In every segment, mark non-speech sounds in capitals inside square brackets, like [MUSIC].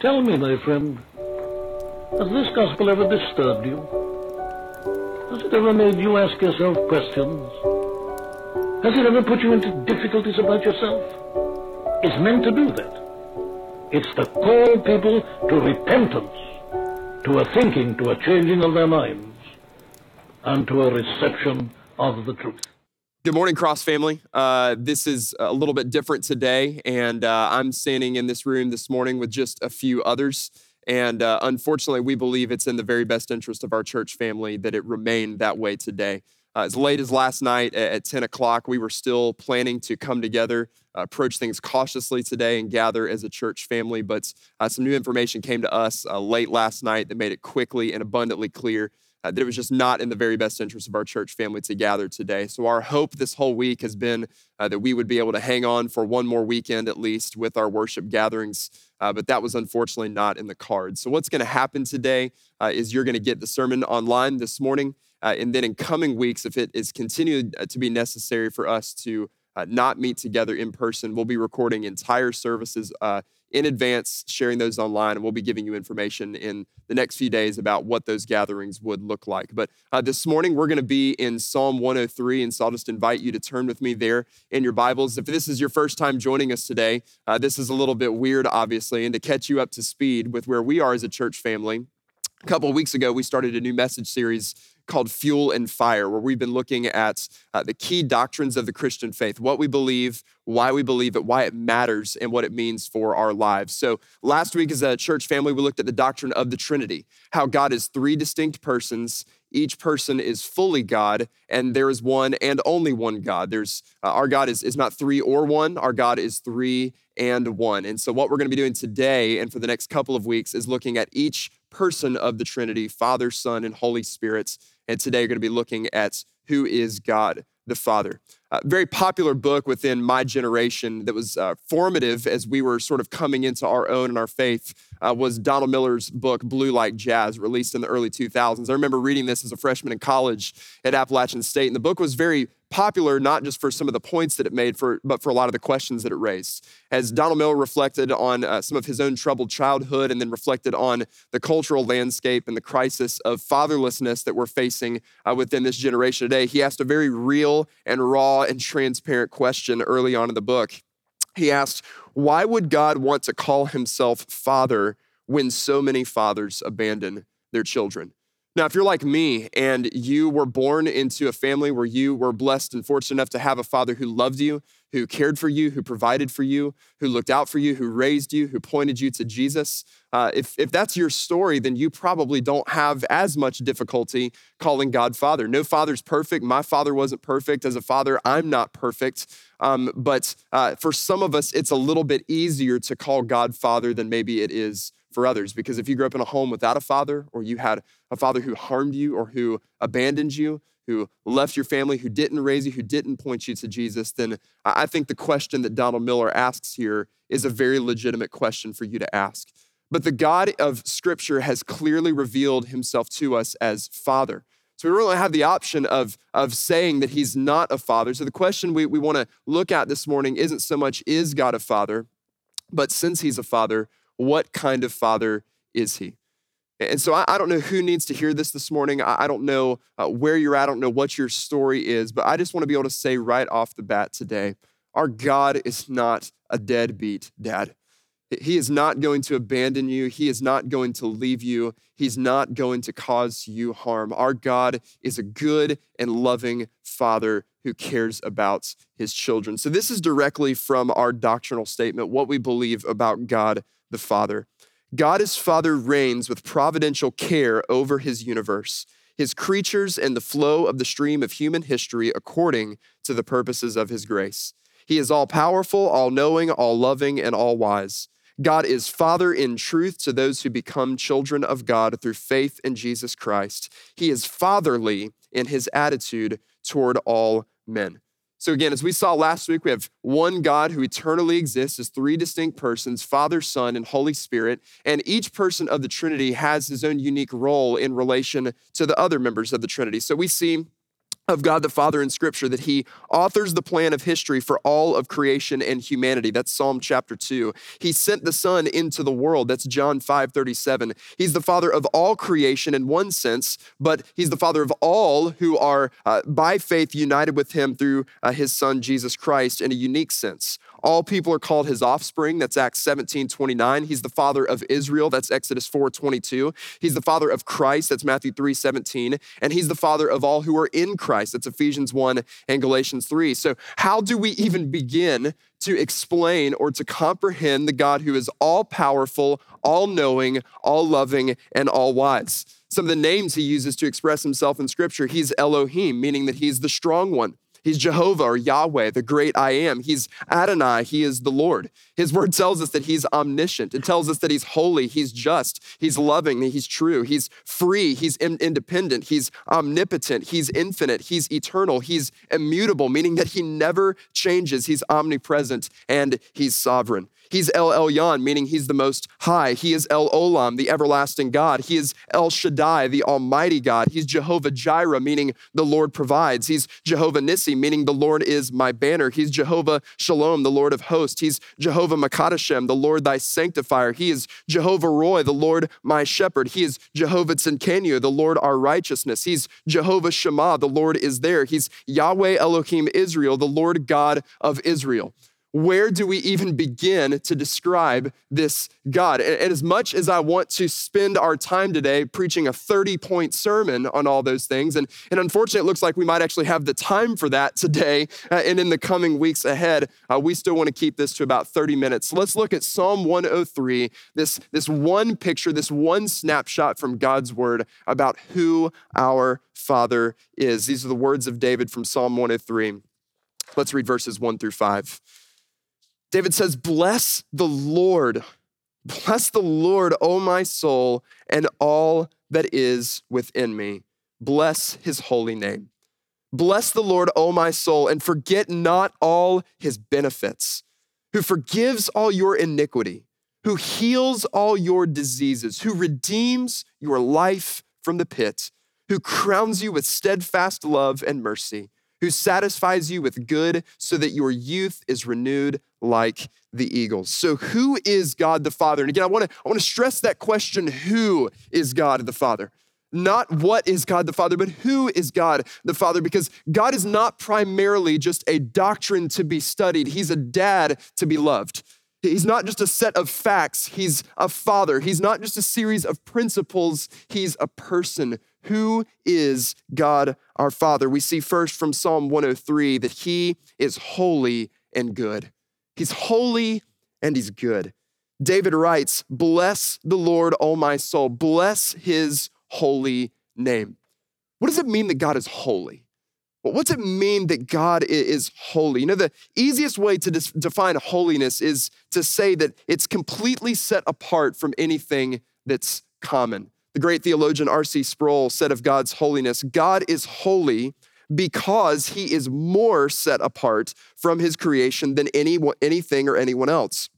Tell me, my friend, has this gospel ever disturbed you? Has it ever made you ask yourself questions? Has it ever put you into difficulties about yourself? It's meant to do that. It's to call people to repentance, to a thinking, to a changing of their minds, and to a reception of the truth. Good morning, Cross family. Uh, this is a little bit different today, and uh, I'm standing in this room this morning with just a few others. And uh, unfortunately, we believe it's in the very best interest of our church family that it remain that way today. Uh, as late as last night at, at 10 o'clock, we were still planning to come together, uh, approach things cautiously today, and gather as a church family. But uh, some new information came to us late last night that made it quickly and abundantly clear uh, that it was just not in the very best interest of our church family to gather today. So, our hope this whole week has been uh, that we would be able to hang on for one more weekend at least with our worship gatherings. Uh, but that was unfortunately not in the cards. So, what's going to happen today uh, is you're going to get the sermon online this morning. Uh, and then in coming weeks, if it is continued uh, to be necessary for us to not meet together in person, we'll be recording entire services in advance, sharing those online, and we'll be giving you information in the next few days about what those gatherings would look like. But uh, this morning, we're going to be in Psalm 103, and so I'll just invite you to turn with me there in your Bibles. If this is your first time joining us today, uh, this is a little bit weird, obviously, and to catch you up to speed with where we are as a church family. A couple of weeks ago, we started a new message series called Fuel and Fire, where we've been looking at uh, the key doctrines of the Christian faith, what we believe, why we believe it, why it matters, and what it means for our lives. So, last week as a church family, we looked at the doctrine of the Trinity, how God is three distinct persons. Each person is fully God, and there is one and only one God. There's uh, our God is, is not three or one, our God is three and one. And so, what we're going to be doing today and for the next couple of weeks is looking at each person of the Trinity Father, Son, and Holy Spirit and today, we're going to be looking at who is God the Father. Uh, very popular book within my generation that was uh, formative as we were sort of coming into our own and our faith uh, was Donald Miller's book, Blue Like Jazz, released in the early 2000s. I remember reading this as a freshman in college at Appalachian State, and the book was very popular not just for some of the points that it made, for, but for a lot of the questions that it raised. As Donald Miller reflected on uh, some of his own troubled childhood and then reflected on the cultural landscape and the crisis of fatherlessness that we're facing uh, within this generation today, he asked a very real and raw and transparent question early on in the book. He asked, Why would God want to call himself Father when so many fathers abandon their children? Now, if you're like me and you were born into a family where you were blessed and fortunate enough to have a father who loved you, who cared for you, who provided for you, who looked out for you, who raised you, who pointed you to Jesus, uh, if, if that's your story, then you probably don't have as much difficulty calling God Father. No father's perfect. My father wasn't perfect. As a father, I'm not perfect. Um, but uh, for some of us, it's a little bit easier to call God Father than maybe it is for others. Because if you grew up in a home without a father, or you had a father who harmed you, or who abandoned you, who left your family, who didn't raise you, who didn't point you to Jesus, then I think the question that Donald Miller asks here is a very legitimate question for you to ask. But the God of Scripture has clearly revealed himself to us as Father. So we really don't have the option of, of saying that he's not a father. So the question we, we want to look at this morning isn't so much is God a father, but since he's a father, what kind of father is he? And so I, I don't know who needs to hear this this morning. I, I don't know uh, where you're at. I don't know what your story is, but I just want to be able to say right off the bat today our God is not a deadbeat dad. He is not going to abandon you. He is not going to leave you. He's not going to cause you harm. Our God is a good and loving Father who cares about his children. So, this is directly from our doctrinal statement, what we believe about God the Father. God as Father reigns with providential care over his universe, his creatures, and the flow of the stream of human history according to the purposes of his grace. He is all powerful, all knowing, all loving, and all wise. God is Father in truth to those who become children of God through faith in Jesus Christ. He is fatherly in his attitude toward all men. So, again, as we saw last week, we have one God who eternally exists as three distinct persons Father, Son, and Holy Spirit. And each person of the Trinity has his own unique role in relation to the other members of the Trinity. So, we see of God the Father in Scripture that He authors the plan of history for all of creation and humanity. That's Psalm chapter 2. He sent the Son into the world. That's John 5 37. He's the Father of all creation in one sense, but He's the Father of all who are uh, by faith united with Him through uh, His Son, Jesus Christ, in a unique sense. All people are called his offspring. That's Acts 17, 29. He's the father of Israel. That's Exodus 4, 22. He's the father of Christ. That's Matthew 3, 17. And he's the father of all who are in Christ. That's Ephesians 1 and Galatians 3. So, how do we even begin to explain or to comprehend the God who is all powerful, all knowing, all loving, and all wise? Some of the names he uses to express himself in scripture, he's Elohim, meaning that he's the strong one. He's Jehovah or Yahweh, the great I am. He's Adonai, he is the Lord. His word tells us that he's omniscient. It tells us that he's holy, he's just, he's loving, he's true, he's free, he's independent, he's omnipotent, he's infinite, he's eternal, he's immutable, meaning that he never changes. He's omnipresent and he's sovereign. He's El Elyon, meaning he's the most high. He is El Olam, the everlasting God. He is El Shaddai, the almighty God. He's Jehovah Jireh, meaning the Lord provides. He's Jehovah Nissi, meaning the Lord is my banner. He's Jehovah Shalom, the Lord of hosts. He's Jehovah Makadashem, the Lord thy sanctifier. He is Jehovah Roy, the Lord my shepherd. He is Jehovah Tsidkenu, the Lord our righteousness. He's Jehovah Shammah, the Lord is there. He's Yahweh Elohim Israel, the Lord God of Israel where do we even begin to describe this God? And as much as I want to spend our time today preaching a 30 point sermon on all those things, and, and unfortunately, it looks like we might actually have the time for that today uh, and in the coming weeks ahead, uh, we still want to keep this to about 30 minutes. So let's look at Psalm 103, this, this one picture, this one snapshot from God's word about who our Father is. These are the words of David from Psalm 103. Let's read verses 1 through 5. David says, Bless the Lord. Bless the Lord, O my soul, and all that is within me. Bless his holy name. Bless the Lord, O my soul, and forget not all his benefits, who forgives all your iniquity, who heals all your diseases, who redeems your life from the pit, who crowns you with steadfast love and mercy who satisfies you with good so that your youth is renewed like the eagles. So who is God the Father? And again, I want to I want to stress that question, who is God the Father? Not what is God the Father, but who is God the Father? Because God is not primarily just a doctrine to be studied. He's a dad to be loved. He's not just a set of facts, he's a father. He's not just a series of principles, he's a person. Who is God our Father? We see first from Psalm 103 that he is holy and good. He's holy and he's good. David writes, Bless the Lord, O my soul, bless his holy name. What does it mean that God is holy? Well, what's it mean that God is holy? You know, the easiest way to define holiness is to say that it's completely set apart from anything that's common. The great theologian R.C. Sproul said of God's holiness God is holy because he is more set apart from his creation than any, anything or anyone else.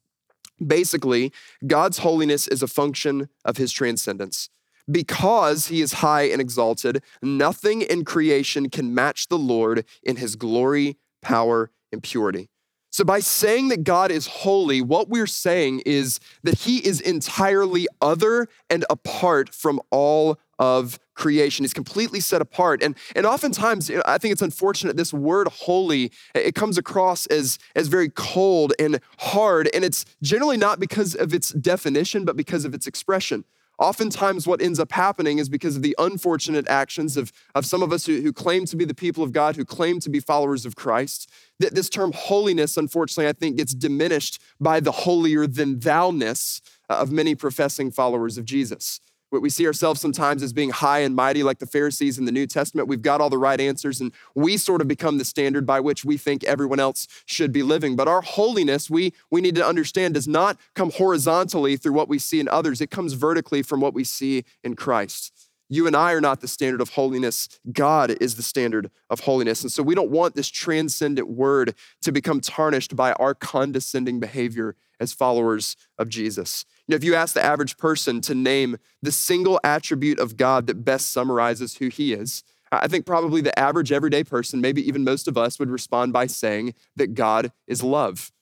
Basically, God's holiness is a function of his transcendence. Because he is high and exalted, nothing in creation can match the Lord in his glory, power, and purity. So, by saying that God is holy, what we're saying is that he is entirely other and apart from all of creation. He's completely set apart. And, and oftentimes, I think it's unfortunate, this word holy, it comes across as, as very cold and hard. And it's generally not because of its definition, but because of its expression. Oftentimes, what ends up happening is because of the unfortunate actions of, of some of us who, who claim to be the people of God, who claim to be followers of Christ. That this term holiness, unfortunately, I think gets diminished by the holier than thou-ness of many professing followers of Jesus. We see ourselves sometimes as being high and mighty like the Pharisees in the New Testament. We've got all the right answers, and we sort of become the standard by which we think everyone else should be living. But our holiness, we, we need to understand, does not come horizontally through what we see in others, it comes vertically from what we see in Christ. You and I are not the standard of holiness. God is the standard of holiness. And so we don't want this transcendent word to become tarnished by our condescending behavior as followers of Jesus. You know, if you ask the average person to name the single attribute of God that best summarizes who he is, I think probably the average everyday person, maybe even most of us, would respond by saying that God is love.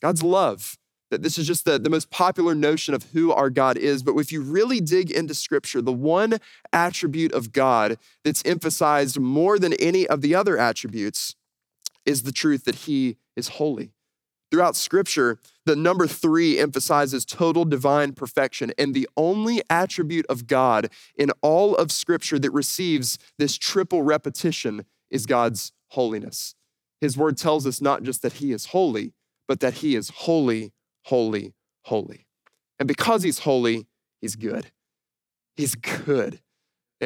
God's love. That this is just the, the most popular notion of who our God is. But if you really dig into Scripture, the one attribute of God that's emphasized more than any of the other attributes is the truth that He is holy. Throughout Scripture, the number three emphasizes total divine perfection. And the only attribute of God in all of Scripture that receives this triple repetition is God's holiness. His word tells us not just that He is holy, but that He is holy, holy, holy. And because He's holy, He's good. He's good.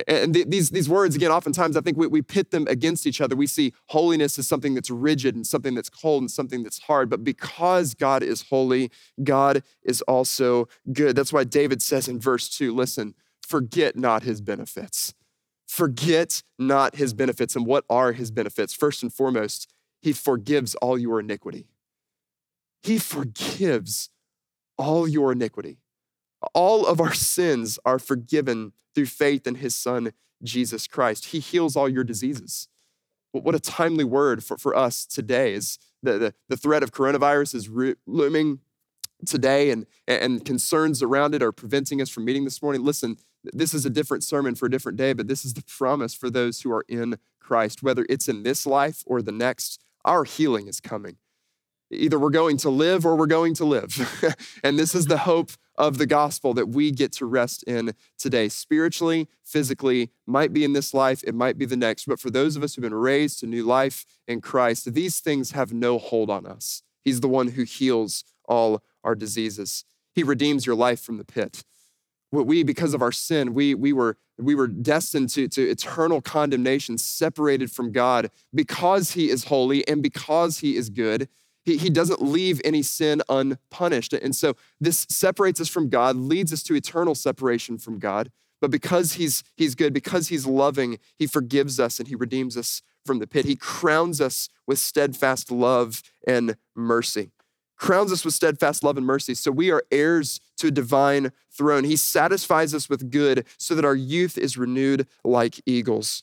And these, these words, again, oftentimes I think we, we pit them against each other. We see holiness as something that's rigid and something that's cold and something that's hard. But because God is holy, God is also good. That's why David says in verse 2 listen, forget not his benefits. Forget not his benefits. And what are his benefits? First and foremost, he forgives all your iniquity. He forgives all your iniquity. All of our sins are forgiven through faith in his son, Jesus Christ. He heals all your diseases. What a timely word for, for us today is the, the, the threat of coronavirus is looming today and, and concerns around it are preventing us from meeting this morning. Listen, this is a different sermon for a different day, but this is the promise for those who are in Christ, whether it's in this life or the next. Our healing is coming. Either we're going to live or we're going to live. [LAUGHS] and this is the hope of the gospel that we get to rest in today. Spiritually, physically, might be in this life, it might be the next. But for those of us who've been raised to new life in Christ, these things have no hold on us. He's the one who heals all our diseases. He redeems your life from the pit. What we, because of our sin, we, we, were, we were destined to, to eternal condemnation, separated from God because He is holy and because He is good. He, he doesn't leave any sin unpunished. And so this separates us from God, leads us to eternal separation from God. But because he's, he's good, because he's loving, he forgives us and he redeems us from the pit. He crowns us with steadfast love and mercy. Crowns us with steadfast love and mercy. So we are heirs to a divine throne. He satisfies us with good so that our youth is renewed like eagles.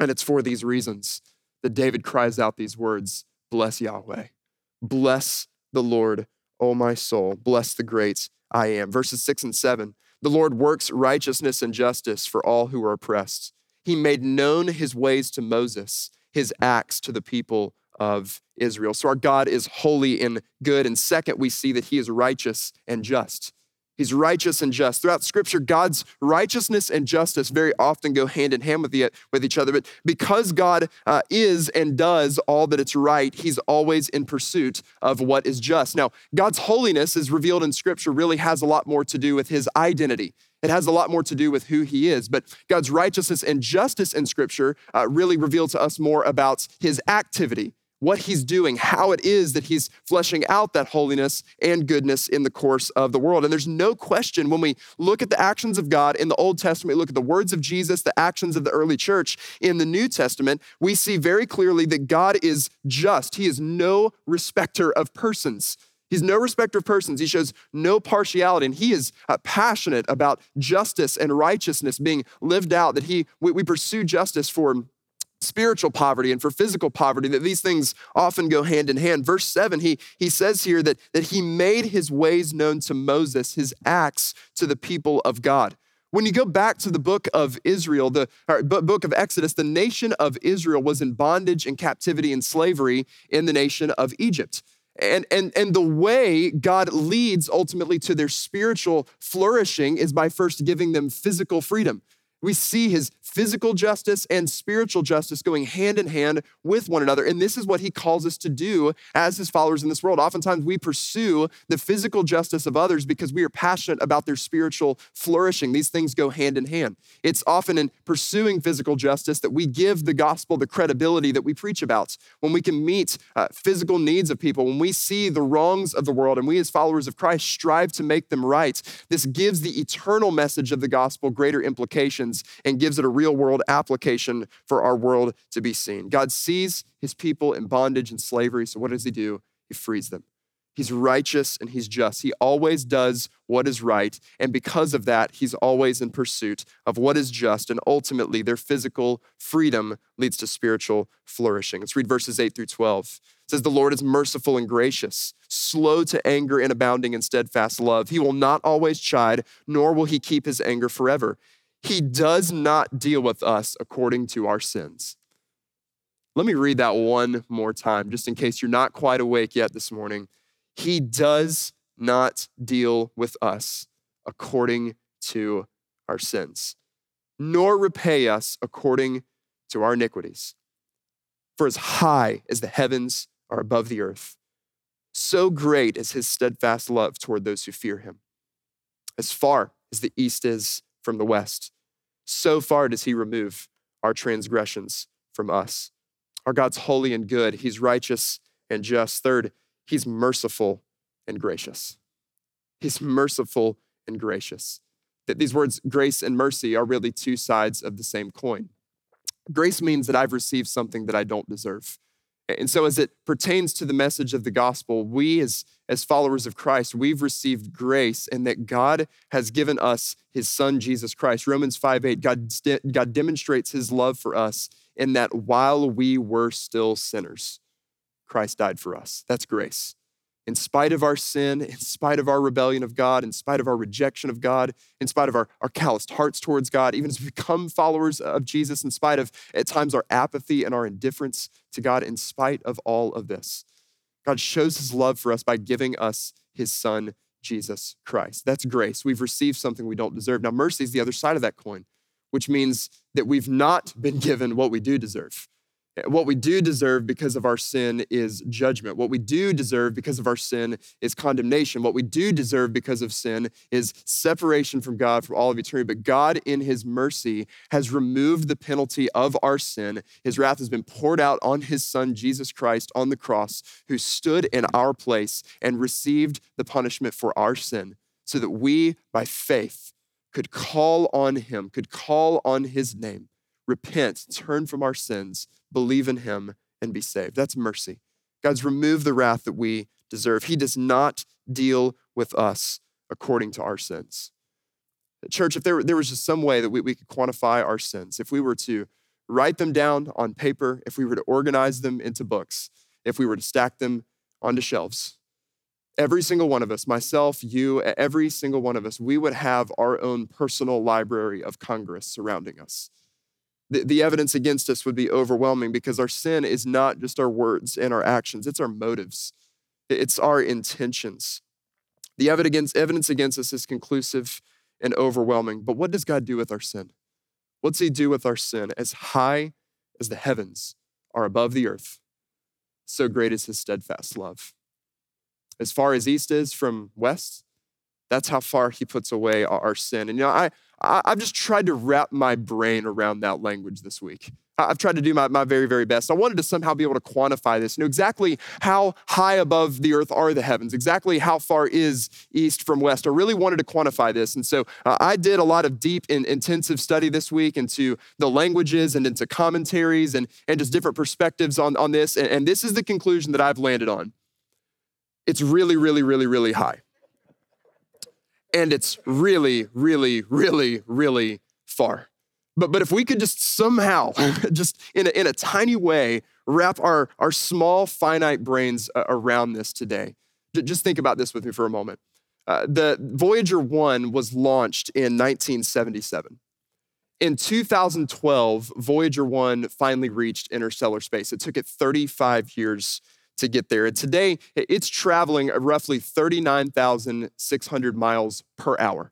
And it's for these reasons that David cries out these words Bless Yahweh. Bless the Lord, O my soul. Bless the great I am. Verses six and seven. The Lord works righteousness and justice for all who are oppressed. He made known his ways to Moses, his acts to the people of Israel. So our God is holy and good. And second, we see that he is righteous and just. He's righteous and just. Throughout Scripture, God's righteousness and justice very often go hand in hand with, the, with each other. But because God uh, is and does all that it's right, He's always in pursuit of what is just. Now, God's holiness, as revealed in Scripture, really has a lot more to do with His identity. It has a lot more to do with who he is. But God's righteousness and justice in Scripture uh, really reveal to us more about his activity what he's doing, how it is that he's fleshing out that holiness and goodness in the course of the world. And there's no question when we look at the actions of God in the Old Testament, look at the words of Jesus, the actions of the early church in the New Testament, we see very clearly that God is just. He is no respecter of persons. He's no respecter of persons. He shows no partiality, and he is uh, passionate about justice and righteousness being lived out. That he we, we pursue justice for spiritual poverty and for physical poverty, that these things often go hand in hand. Verse 7, he, he says here that, that he made his ways known to Moses, his acts to the people of God. When you go back to the book of Israel, the book of Exodus, the nation of Israel was in bondage and captivity and slavery in the nation of Egypt. And, and, and the way God leads ultimately to their spiritual flourishing is by first giving them physical freedom. We see his physical justice and spiritual justice going hand in hand with one another. And this is what he calls us to do as his followers in this world. Oftentimes, we pursue the physical justice of others because we are passionate about their spiritual flourishing. These things go hand in hand. It's often in pursuing physical justice that we give the gospel the credibility that we preach about. When we can meet uh, physical needs of people, when we see the wrongs of the world, and we as followers of Christ strive to make them right, this gives the eternal message of the gospel greater implications and gives it a real world application for our world to be seen. God sees his people in bondage and slavery, so what does he do? He frees them. He's righteous and he's just. He always does what is right. And because of that, he's always in pursuit of what is just. And ultimately, their physical freedom leads to spiritual flourishing. Let's read verses 8 through 12. It says, The Lord is merciful and gracious, slow to anger and abounding in steadfast love. He will not always chide, nor will he keep his anger forever. He does not deal with us according to our sins. Let me read that one more time, just in case you're not quite awake yet this morning. He does not deal with us according to our sins, nor repay us according to our iniquities. For as high as the heavens are above the earth, so great is his steadfast love toward those who fear him. As far as the east is from the west, so far does he remove our transgressions from us. Our God's holy and good, he's righteous and just. Third, He's merciful and gracious. He's merciful and gracious. That these words, grace and mercy, are really two sides of the same coin. Grace means that I've received something that I don't deserve. And so, as it pertains to the message of the gospel, we as, as followers of Christ, we've received grace and that God has given us his son, Jesus Christ. Romans 5 8, God, God demonstrates his love for us in that while we were still sinners, Christ died for us. That's grace. In spite of our sin, in spite of our rebellion of God, in spite of our rejection of God, in spite of our, our calloused hearts towards God, even as we become followers of Jesus, in spite of at times our apathy and our indifference to God, in spite of all of this, God shows his love for us by giving us his son, Jesus Christ. That's grace. We've received something we don't deserve. Now, mercy is the other side of that coin, which means that we've not been given what we do deserve. What we do deserve because of our sin is judgment. What we do deserve because of our sin is condemnation. What we do deserve because of sin is separation from God for all of eternity. But God, in His mercy, has removed the penalty of our sin. His wrath has been poured out on His Son, Jesus Christ, on the cross, who stood in our place and received the punishment for our sin, so that we, by faith, could call on Him, could call on His name, repent, turn from our sins believe in him, and be saved. That's mercy. God's removed the wrath that we deserve. He does not deal with us according to our sins. Church, if there, there was just some way that we, we could quantify our sins, if we were to write them down on paper, if we were to organize them into books, if we were to stack them onto shelves, every single one of us, myself, you, every single one of us, we would have our own personal library of Congress surrounding us the, the evidence against us would be overwhelming because our sin is not just our words and our actions, it's our motives, it's our intentions. The evidence, evidence against us is conclusive and overwhelming. But what does God do with our sin? What's He do with our sin? As high as the heavens are above the earth, so great is His steadfast love. As far as east is from west, that's how far He puts away our sin. And you know, I, I've just tried to wrap my brain around that language this week. I've tried to do my, my very, very best. I wanted to somehow be able to quantify this, know exactly how high above the earth are the heavens, exactly how far is east from west. I really wanted to quantify this. And so uh, I did a lot of deep and intensive study this week into the languages and into commentaries and, and just different perspectives on, on this. And, and this is the conclusion that I've landed on. It's really, really, really, really high and it's really, really, really, really far. But, but if we could just somehow, [LAUGHS] just in a, in a tiny way, wrap our, our small, finite brains around this today, just think about this with me for a moment. Uh, the Voyager 1 was launched in 1977. In 2012, Voyager 1 finally reached interstellar space. It took it 35 years to get there. And today, it's traveling roughly 39,600 miles per hour.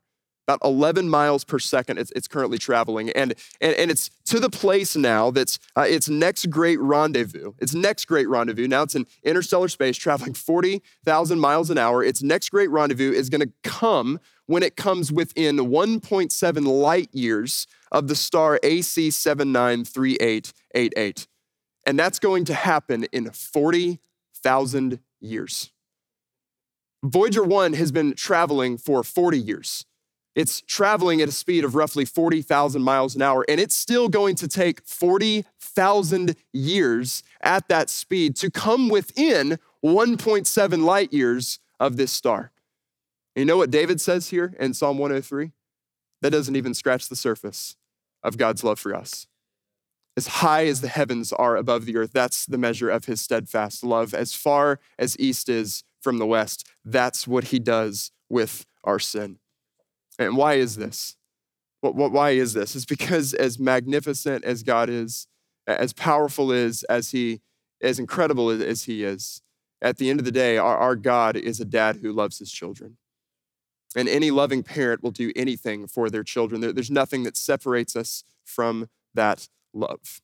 About 11 miles per second it's, it's currently traveling. And, and, and it's to the place now that's uh, its next great rendezvous. Its next great rendezvous. Now it's in interstellar space traveling 40,000 miles an hour. Its next great rendezvous is going to come when it comes within 1.7 light years of the star AC 793888. And that's going to happen in 40 thousand years. Voyager 1 has been traveling for 40 years. It's traveling at a speed of roughly 40,000 miles an hour, and it's still going to take 40,000 years at that speed to come within 1.7 light years of this star. You know what David says here in Psalm 103? That doesn't even scratch the surface of God's love for us. As high as the heavens are above the earth, that's the measure of his steadfast love. As far as east is from the west, that's what he does with our sin. And why is this? Why is this? It's because as magnificent as God is, as powerful is, as he, as incredible as he is, at the end of the day, our, our God is a dad who loves his children. And any loving parent will do anything for their children. There, there's nothing that separates us from that love.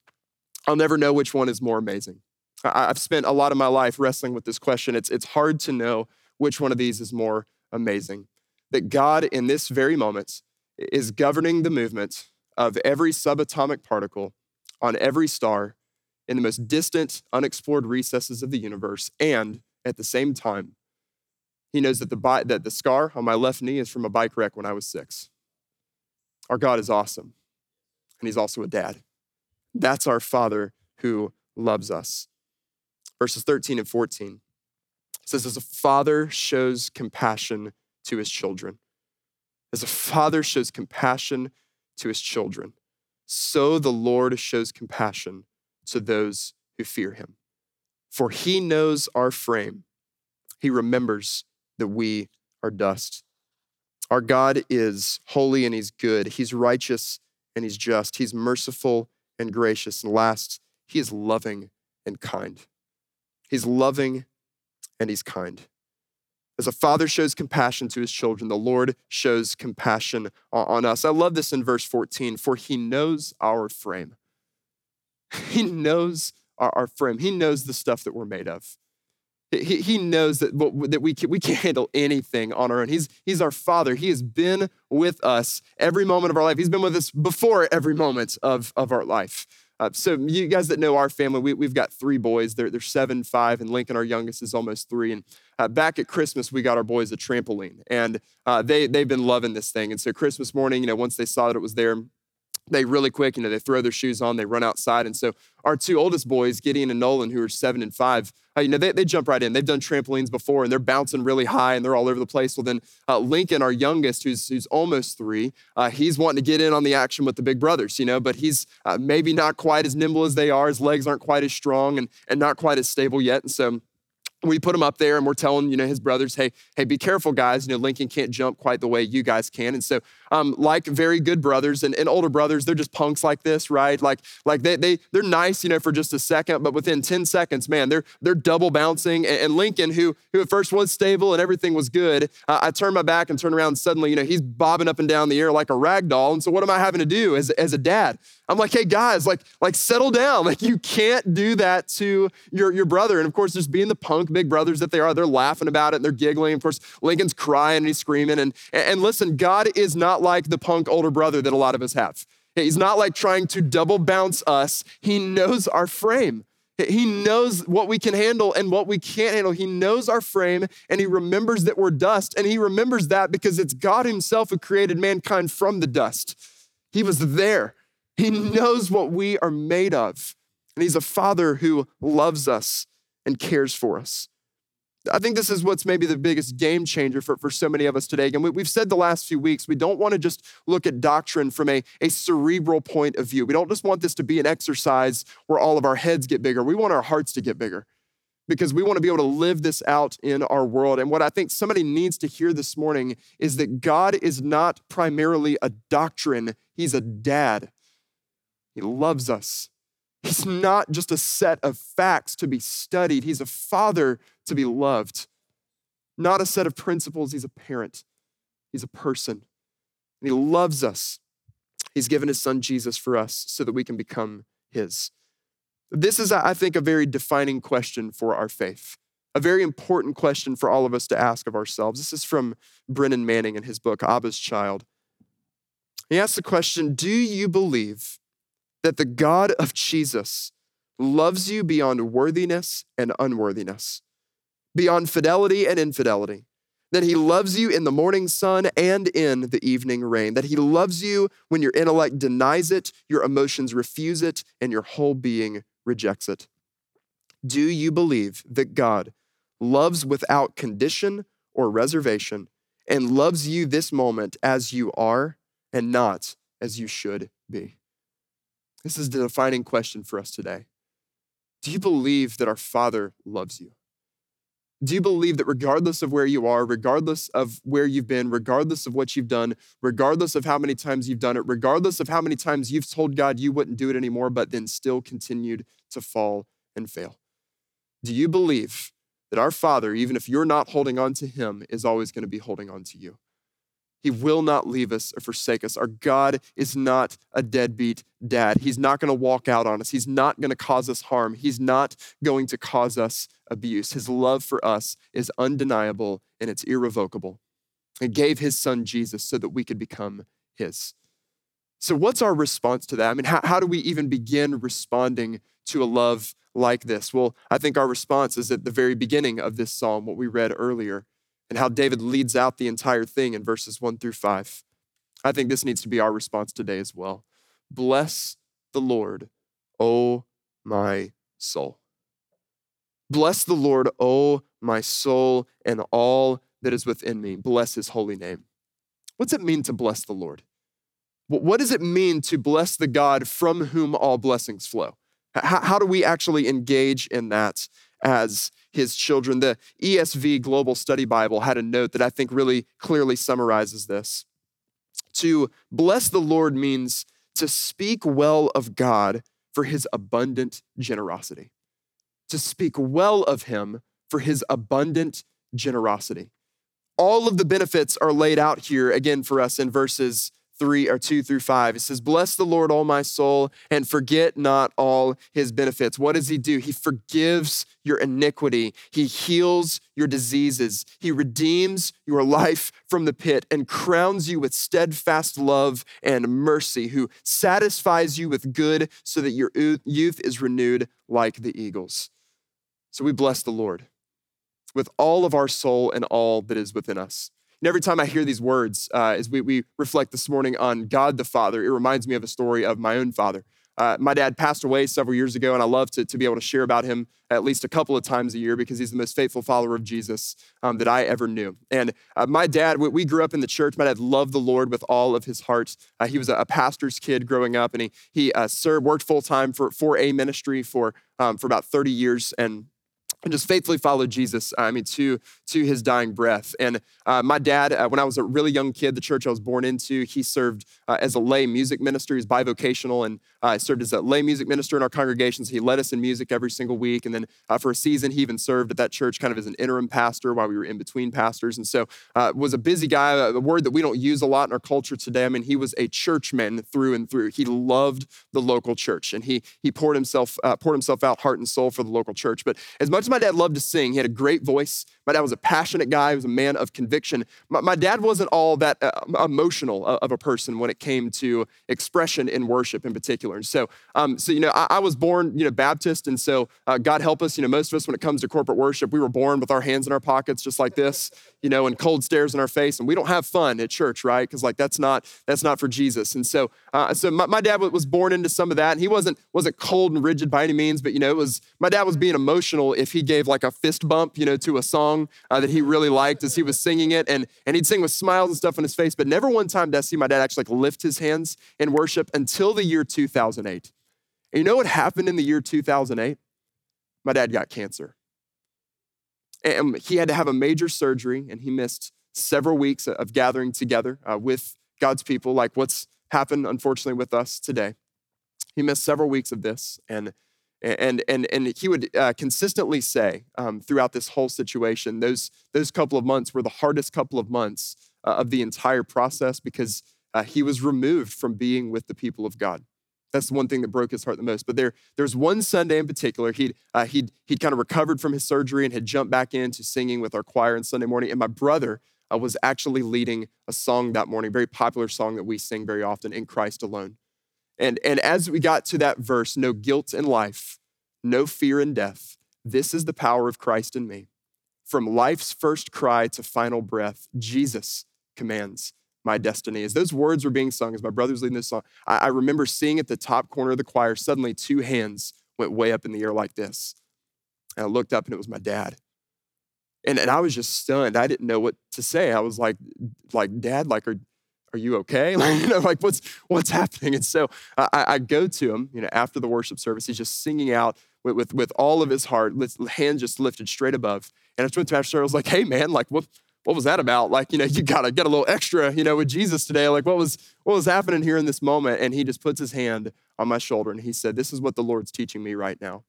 I'll never know which one is more amazing. I, I've spent a lot of my life wrestling with this question. It's, it's hard to know which one of these is more amazing that God, in this very moment, is governing the movement of every subatomic particle on every star in the most distant, unexplored recesses of the universe. And at the same time, he knows that the, that the scar on my left knee is from a bike wreck when I was six. Our God is awesome, and he's also a dad. That's our Father who loves us. Verses 13 and 14 says, As a father shows compassion to his children. As a father shows compassion to his children, so the Lord shows compassion to those who fear him. For he knows our frame, he remembers that we are dust. Our God is holy and he's good, he's righteous and he's just, he's merciful and gracious. And last, he is loving and kind. He's loving and he's kind. As a father shows compassion to his children, the Lord shows compassion on us. I love this in verse 14 for he knows our frame. [LAUGHS] He knows our, frame, he knows the stuff that we're made of. He, he knows that, that we, can, we can't handle anything on our own. He's, he's our father. He has been with us every moment of our life. He's been with us before every moment of, of our life. Uh, so you guys that know our family, we, have got three boys. They're, they're seven, five, and Lincoln, our youngest, is almost three. And uh, back at Christmas, we got our boys a trampoline, and uh, they they've been loving this thing. And so Christmas morning, you know, once they saw that it was there, they really quick, you know, they throw their shoes on, they run outside. And so our two oldest boys, Gideon and Nolan, who are seven and five, uh, you know, they, they jump right in. They've done trampolines before and they're bouncing really high and they're all over the place. Well, then uh, Lincoln, our youngest, who's, who's almost three, uh, he's wanting to get in on the action with the big brothers, you know, but he's uh, maybe not quite as nimble as they are. His legs aren't quite as strong and, and not quite as stable yet. And so we put him up there and we're telling you know his brothers hey hey be careful guys. You know lincoln can't jump quite the way you guys can. And so um, like very good brothers and, and older brothers they're just punks like this right? Like like they, they they're nice you know for just a second but within 10 seconds man they're they're double bouncing. And, and lincoln who who at first was stable and everything was good uh, i turn my back and turn around and suddenly you know he's bobbing up and down the air like a rag doll. And so what am i having to do as, as a dad I'm like, hey guys, like, like settle down. Like you can't do that to your, your brother. And of course, just being the punk big brothers that they are, they're laughing about it and they're giggling. Of course, Lincoln's crying and he's screaming. And, and listen, God is not like the punk older brother that a lot of us have. He's not like trying to double bounce us. He knows our frame. He knows what we can handle and what we can't handle. He knows our frame and he remembers that we're dust. And he remembers that because it's God himself who created mankind from the dust. He was there. [LAUGHS] He knows what we are made of. And He's a Father who loves us and cares for us. I think this is what's maybe the biggest game changer for, for so many of us today. And we, have said the last few weeks, we don't want to just look at doctrine from a, a cerebral point of view. We don't just want this to be an exercise where all of our heads get bigger. We want our hearts to get bigger because we want to be able to live this out in our world. And what I think somebody needs to hear this morning is that God is not primarily a doctrine, He's a dad. He loves us. He's not just a set of facts to be studied, He's a father to be loved. Not a set of principles, He's a parent. He's a person. And He loves us. He's given His Son Jesus for us so that we can become His. This is, I think, a very defining question for our faith, a very important question for all of us to ask of ourselves. This is from Brennan Manning in his book, Abba's Child. He asks the question Do you believe that the God of Jesus loves you beyond worthiness and unworthiness, beyond fidelity and infidelity, that he loves you in the morning sun and in the evening rain, that he loves you when your intellect denies it, your emotions refuse it, and your whole being rejects it. Do you believe that God loves without condition or reservation and loves you this moment as you are and not as you should be? This is the defining question for us today. Do you believe that our Father loves you? Do you believe that regardless of where you are, regardless of where you've been, regardless of what you've done, regardless of how many times you've done it, regardless of how many times you've told God you wouldn't do it anymore, but then still continued to fall and fail? Do you believe that our Father, even if you're not holding on to Him, is always going to be holding on to you? He will not leave us or forsake us. Our God is not a deadbeat dad. He's not going to walk out on us. He's not going to cause us harm. He's not going to cause us abuse. His love for us is undeniable and it's irrevocable. He gave his son Jesus so that we could become his. So, what's our response to that? I mean, how, how do we even begin responding to a love like this? Well, I think our response is at the very beginning of this psalm, what we read earlier and how David leads out the entire thing in verses one through five. I think this needs to be our response today as well. Bless the Lord, O my soul. Bless the Lord, O my soul, and all that is within me. Bless his holy name. What's it mean to bless the Lord? What does it mean to bless the God from whom all blessings flow? How, do we actually engage in that as his children. The ESV Global Study Bible had a note that I think really clearly summarizes this. To bless the Lord means to speak well of God for his abundant generosity. To speak well of him for his abundant generosity. All of the benefits are laid out here again for us in verses 3 or 2 through 5. It says, Bless the Lord, all my soul, and forget not all his benefits. What does he do? He forgives your iniquity, he heals your diseases, he redeems your life from the pit and crowns you with steadfast love and mercy, who satisfies you with good so that your youth is renewed like the eagles. So we bless the Lord with all of our soul and all that is within us. And every time I hear these words, uh, as we, we reflect this morning on God the Father, it reminds me of a story of my own father. Uh, my dad passed away several years ago, and I love to, to be able to share about him at least a couple of times a year because he's the most faithful follower of Jesus um, that I ever knew. And uh, my dad, we, we, grew up in the church. My dad loved the Lord with all of his heart. Uh, he was a, a, pastor's kid growing up, and he, he uh, served, worked full time for, for a ministry for, um, for about 30 years. And and just faithfully followed Jesus, I mean, to, to his dying breath. And uh, my dad, uh, when I was a really young kid, the church I was born into, he served uh, as a lay music minister. He's bivocational and uh, served as a lay music minister in our congregations. He led us in music every single week. And then uh, for a season, he even served at that church kind of as an interim pastor while we were in between pastors. And so uh, was a busy guy, a word that we don't use a lot in our culture today. I mean, he was a churchman through and through. He loved the local church and he, he poured, himself, uh, poured himself out heart and soul for the local church. But as much as my dad loved to sing. He had a great voice. My dad was a passionate guy. He was a man of conviction. My, my dad wasn't all that uh, emotional of a person when it came to expression in worship in particular. And so, um, so you know, I, I, was born, you know, Baptist, and so uh, God help us. You know, most of us, when it comes to corporate worship, we were born with our hands in our pockets, just like this, you know, and cold stares in our face, and we don't have fun at church, right? Because like that's not that's not for Jesus. And so, uh, so my, my dad was born into some of that, and he wasn't wasn't cold and rigid by any means, but you know, it was my dad was being emotional if he gave like a fist bump, you know, to a song uh, that he really liked as he was singing it. And, and he'd sing with smiles and stuff on his face, but never one time did I see my dad actually like lift his hands in worship until the year 2008. And you know what happened in the year 2008? My dad got cancer. And he had to have a major surgery, and he missed several weeks of gathering together uh, with God's people, like what's happened, unfortunately, with us today. He missed several weeks of this, and and, and, and he would uh, consistently say um, throughout this whole situation, those, those couple of months were the hardest couple of months uh, of the entire process because uh, he was removed from being with the people of God. That's the one thing that broke his heart the most. But there, there's one Sunday in particular, he'd, uh, he'd, he'd kind of recovered from his surgery and had jumped back into singing with our choir on Sunday morning. And my brother uh, was actually leading a song that morning, very popular song that we sing very often, In Christ Alone. And, and as we got to that verse, no guilt in life, no fear in death, this is the power of Christ in me. From life's first cry to final breath, Jesus commands my destiny. As those words were being sung, as my brother's leading this song, I, I remember seeing at the top corner of the choir, suddenly two hands went way up in the air like this. And I looked up and it was my dad. And, and I was just stunned. I didn't know what to say. I was like, like, Dad, like, are, are you okay? [LAUGHS] Like, you know, like what's what's [LAUGHS] happening? And so I, I go to him, you know, after the worship service. He's just singing out with, with, with all of his heart, hand just lifted straight above. And I went to Pastor I was like, hey man, like what what was that about? Like, you know, you gotta get a little extra, you know, with Jesus today. Like, what was what was happening here in this moment? And he just puts his hand on my shoulder and he said, This is what the Lord's teaching me right now.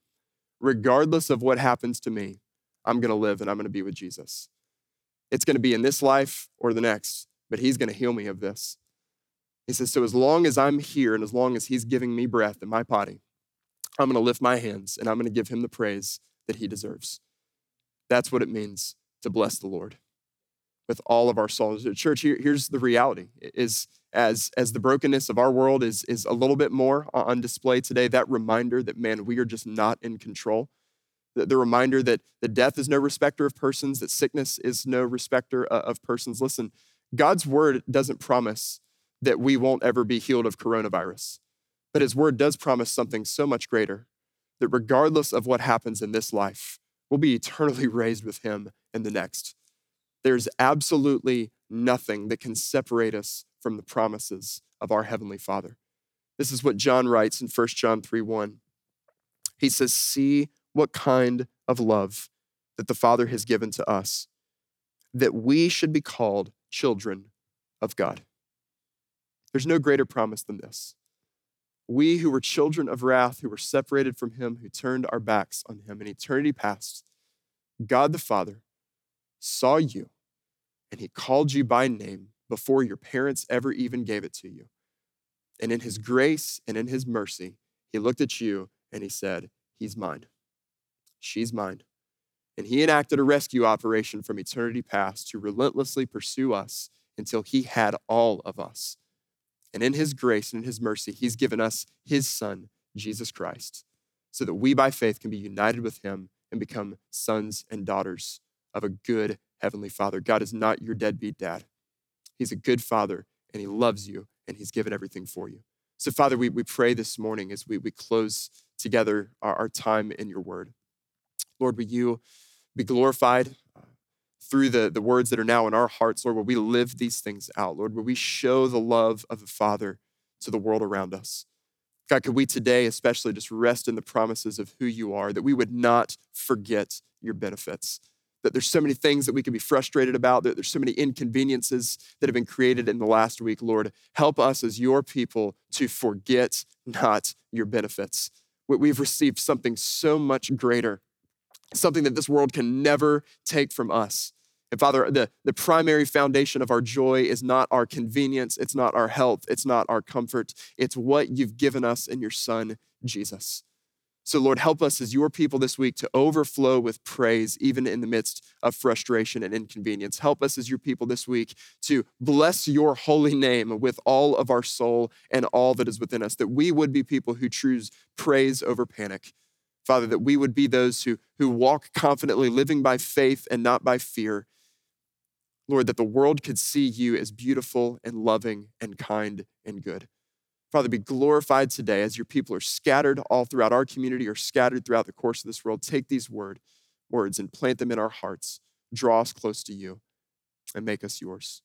Regardless of what happens to me, I'm gonna live and I'm gonna be with Jesus. It's gonna be in this life or the next, but he's gonna heal me of this. He says, So as long as I'm here and as long as he's giving me breath in my body, I'm gonna lift my hands and I'm gonna give him the praise that he deserves. That's what it means to bless the Lord with all of our souls. Church, here, here's the reality is as, as the brokenness of our world is, is a little bit more on display today, that reminder that, man, we are just not in control. The, the reminder that, that death is no respecter of persons, that sickness is no respecter uh, of persons. Listen, God's word doesn't promise that we won't ever be healed of coronavirus, but his word does promise something so much greater that regardless of what happens in this life, we'll be eternally [LAUGHS] raised with him in the next. There's absolutely nothing that can separate us from the promises of our Heavenly Father. This is what John writes in 1 John 3 1. He says, See what kind of love that the Father has given to us, that we should be called children of God. There's no greater promise than this. We who were children of wrath, who were separated from Him, who turned our backs on Him in eternity past, God the Father saw you and He called you by name before your parents ever even gave it to you. And in His grace and in His mercy, He looked at you and He said, He's mine. She's mine. And He enacted a rescue operation from eternity past to relentlessly pursue us until He had all of us. And in His grace and in His mercy, He's given us His Son, Jesus Christ, so that we by faith can be united with Him and become sons and daughters of a good Heavenly Father. God is not your deadbeat dad. He's a good father and he loves you and he's given everything for you. So, Father, we, we pray this morning as we, we close together our, our time in your word. Lord, will you be glorified uh, through the, the words that are now in our hearts, Lord, will we live these things out, Lord, will we show the love of the Father to the world around us. God, could we today especially just rest in the promises of who you are, that we would not forget your benefits that there's so many things that we can be frustrated about, that there's so many inconveniences that have been created in the last week. Lord, help us as your people to forget not your benefits. We've received something so much greater, something that this world can never take from us. And Father, the, the primary foundation of our joy is not our convenience, it's not our health, it's not our comfort, it's what you've given us in your Son, Jesus. So, Lord, help us as your people this week to overflow with praise, even in the midst of frustration and inconvenience. Help us as your people this week to bless your holy name with all of our soul and all that is within us, that we would be people who choose praise over panic. Father, that we would be those who, who walk confidently, living by faith and not by fear. Lord, that the world could see you as beautiful and loving and kind and good. Father, be glorified today as your people are scattered all throughout our community or scattered throughout the course of this world. Take these word, words and plant them in our hearts. Draw us close to you and make us yours.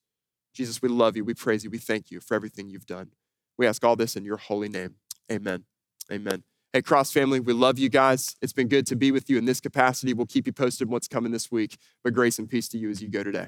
Jesus, we love you. We praise you. We thank you for everything you've done. We ask all this in your holy name. Amen. Amen. Hey, Cross family, we love you guys. It's been good to be with you in this capacity. We'll keep you posted on what's coming this week. But grace and peace to you as you go today.